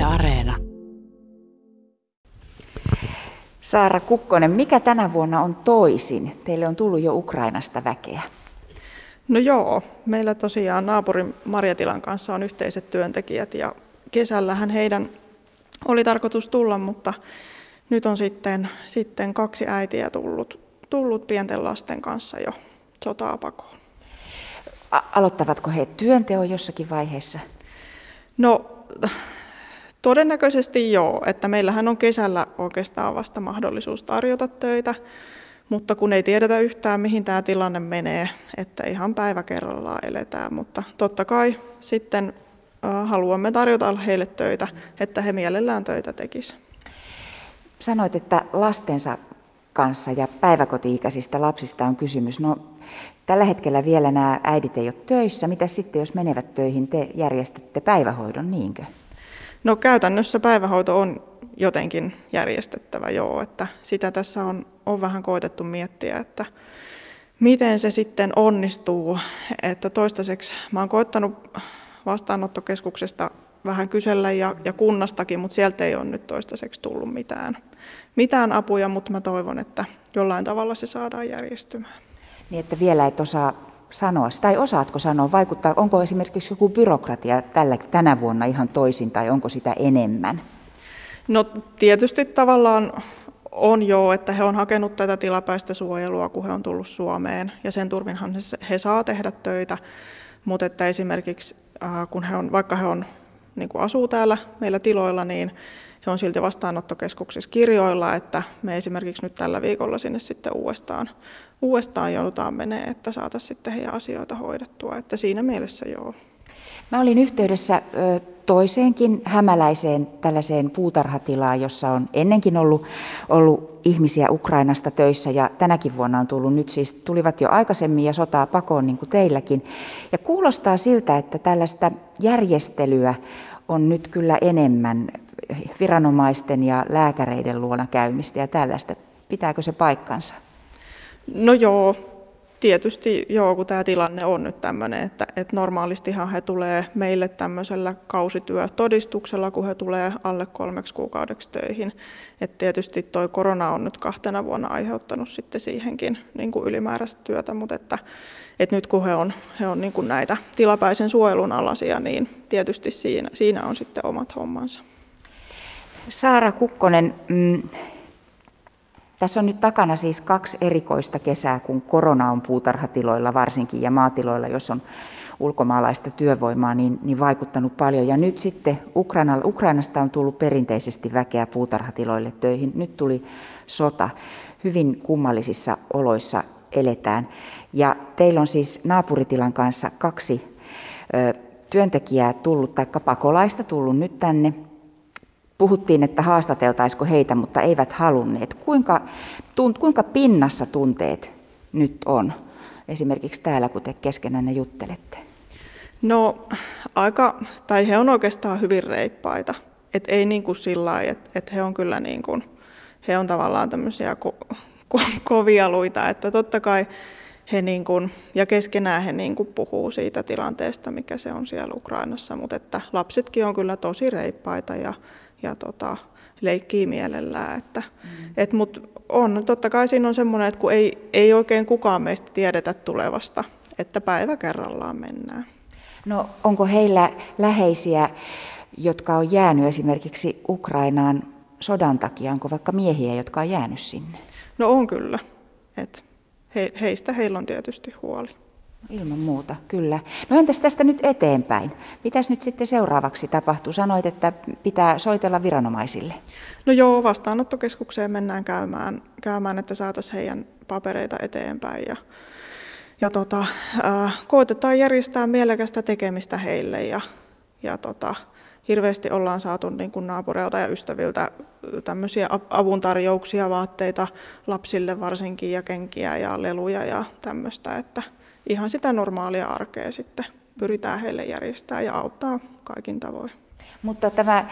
Yle Areena. Saara Kukkonen, mikä tänä vuonna on toisin? Teille on tullut jo Ukrainasta väkeä. No joo, meillä tosiaan naapurin Marjatilan kanssa on yhteiset työntekijät ja kesällähän heidän oli tarkoitus tulla, mutta nyt on sitten, sitten kaksi äitiä tullut, tullut pienten lasten kanssa jo sotaa pakoon. A- aloittavatko he työnteon jossakin vaiheessa? No todennäköisesti joo, että meillähän on kesällä oikeastaan vasta mahdollisuus tarjota töitä, mutta kun ei tiedetä yhtään mihin tämä tilanne menee, että ihan päivä kerrallaan eletään, mutta totta kai sitten haluamme tarjota heille töitä, että he mielellään töitä tekisivät. Sanoit, että lastensa kanssa ja päiväkoti-ikäisistä lapsista on kysymys. No, tällä hetkellä vielä nämä äidit ei ole töissä. Mitä sitten, jos menevät töihin, te järjestätte päivähoidon, niinkö? No käytännössä päivähoito on jotenkin järjestettävä, joo. Että sitä tässä on, on vähän koetettu miettiä, että miten se sitten onnistuu. Että toistaiseksi mä oon koettanut vastaanottokeskuksesta vähän kysellä ja, ja kunnastakin, mutta sieltä ei ole nyt toistaiseksi tullut mitään, mitään apuja, mutta mä toivon, että jollain tavalla se saadaan järjestymään. Niin, että vielä et osaa sanoa, tai osaatko sanoa, vaikuttaa, onko esimerkiksi joku byrokratia tällä, tänä vuonna ihan toisin, tai onko sitä enemmän? No tietysti tavallaan on jo, että he on hakenut tätä tilapäistä suojelua, kun he on tullut Suomeen, ja sen turvinhan he, he saa tehdä töitä, mutta että esimerkiksi äh, kun he on, vaikka he on, niin kuin asuu täällä meillä tiloilla, niin he on silti vastaanottokeskuksissa kirjoilla, että me esimerkiksi nyt tällä viikolla sinne sitten uudestaan, uudestaan joudutaan menee, että saataisiin sitten heidän asioita hoidettua, että siinä mielessä joo. Mä olin yhteydessä toiseenkin hämäläiseen tällaiseen puutarhatilaan, jossa on ennenkin ollut, ollut ihmisiä Ukrainasta töissä ja tänäkin vuonna on tullut nyt siis, tulivat jo aikaisemmin ja sotaa pakoon niin kuin teilläkin. Ja kuulostaa siltä, että tällaista järjestelyä on nyt kyllä enemmän viranomaisten ja lääkäreiden luona käymistä ja tällaista. Pitääkö se paikkansa? No joo, tietysti joo, kun tämä tilanne on nyt tämmöinen, että, että normaalistihan he tulee meille tämmöisellä kausityötodistuksella, kun he tulee alle kolmeksi kuukaudeksi töihin. Et tietysti tuo korona on nyt kahtena vuonna aiheuttanut sitten siihenkin niin kuin ylimääräistä työtä, mutta että, että nyt kun he on, he on niin kuin näitä tilapäisen suojelun alasia, niin tietysti siinä, siinä on sitten omat hommansa. Saara Kukkonen, mm, tässä on nyt takana siis kaksi erikoista kesää, kun korona on puutarhatiloilla varsinkin ja maatiloilla, jos on ulkomaalaista työvoimaa, niin, niin vaikuttanut paljon. Ja nyt sitten Ukraina, Ukrainasta on tullut perinteisesti väkeä puutarhatiloille töihin. Nyt tuli sota. Hyvin kummallisissa oloissa eletään. Ja teillä on siis naapuritilan kanssa kaksi ö, työntekijää tullut, tai pakolaista tullut nyt tänne puhuttiin, että haastateltaisiko heitä, mutta eivät halunneet. Kuinka, tunt, kuinka pinnassa tunteet nyt on, esimerkiksi täällä, kun te keskenään juttelette? No aika, tai he on oikeastaan hyvin reippaita. Et ei niin kuin sillä että et he on kyllä niin kuin, he on tavallaan tämmöisiä ko- ko- kovia luita, että totta kai he niin kuin, ja keskenään he niin kuin puhuu siitä tilanteesta, mikä se on siellä Ukrainassa, mutta että lapsetkin on kyllä tosi reippaita ja ja tota, leikkii mielellään. Että, mm. et, mut on, totta kai siinä on semmoinen, että kun ei, ei oikein kukaan meistä tiedetä tulevasta, että päivä kerrallaan mennään. No onko heillä läheisiä, jotka on jäänyt esimerkiksi Ukrainaan sodan takia? Onko vaikka miehiä, jotka on jäänyt sinne? No on kyllä. Et he, heistä heillä on tietysti huoli. Ilman muuta, kyllä. No entäs tästä nyt eteenpäin? Mitäs nyt sitten seuraavaksi tapahtuu? Sanoit, että pitää soitella viranomaisille. No joo, vastaanottokeskukseen mennään käymään, käymään että saataisiin heidän papereita eteenpäin. Ja, ja tota, äh, koitetaan järjestää mielekästä tekemistä heille. Ja, ja tota, hirveästi ollaan saatu niin kuin naapureilta ja ystäviltä tämmöisiä avuntarjouksia, vaatteita lapsille varsinkin ja kenkiä ja leluja ja tämmöistä, että – ihan sitä normaalia arkea sitten pyritään heille järjestää ja auttaa kaikin tavoin. Mutta tämä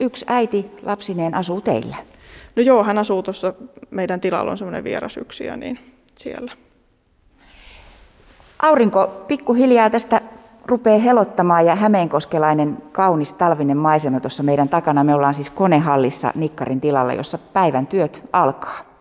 yksi äiti lapsineen asuu teillä? No joo, hän asuu tuossa, meidän tilalla on semmoinen vierasyksiö, niin siellä. Aurinko pikkuhiljaa tästä rupeaa helottamaan ja hämeenkoskelainen kaunis talvinen maisema tuossa meidän takana. Me ollaan siis konehallissa Nikkarin tilalla, jossa päivän työt alkaa.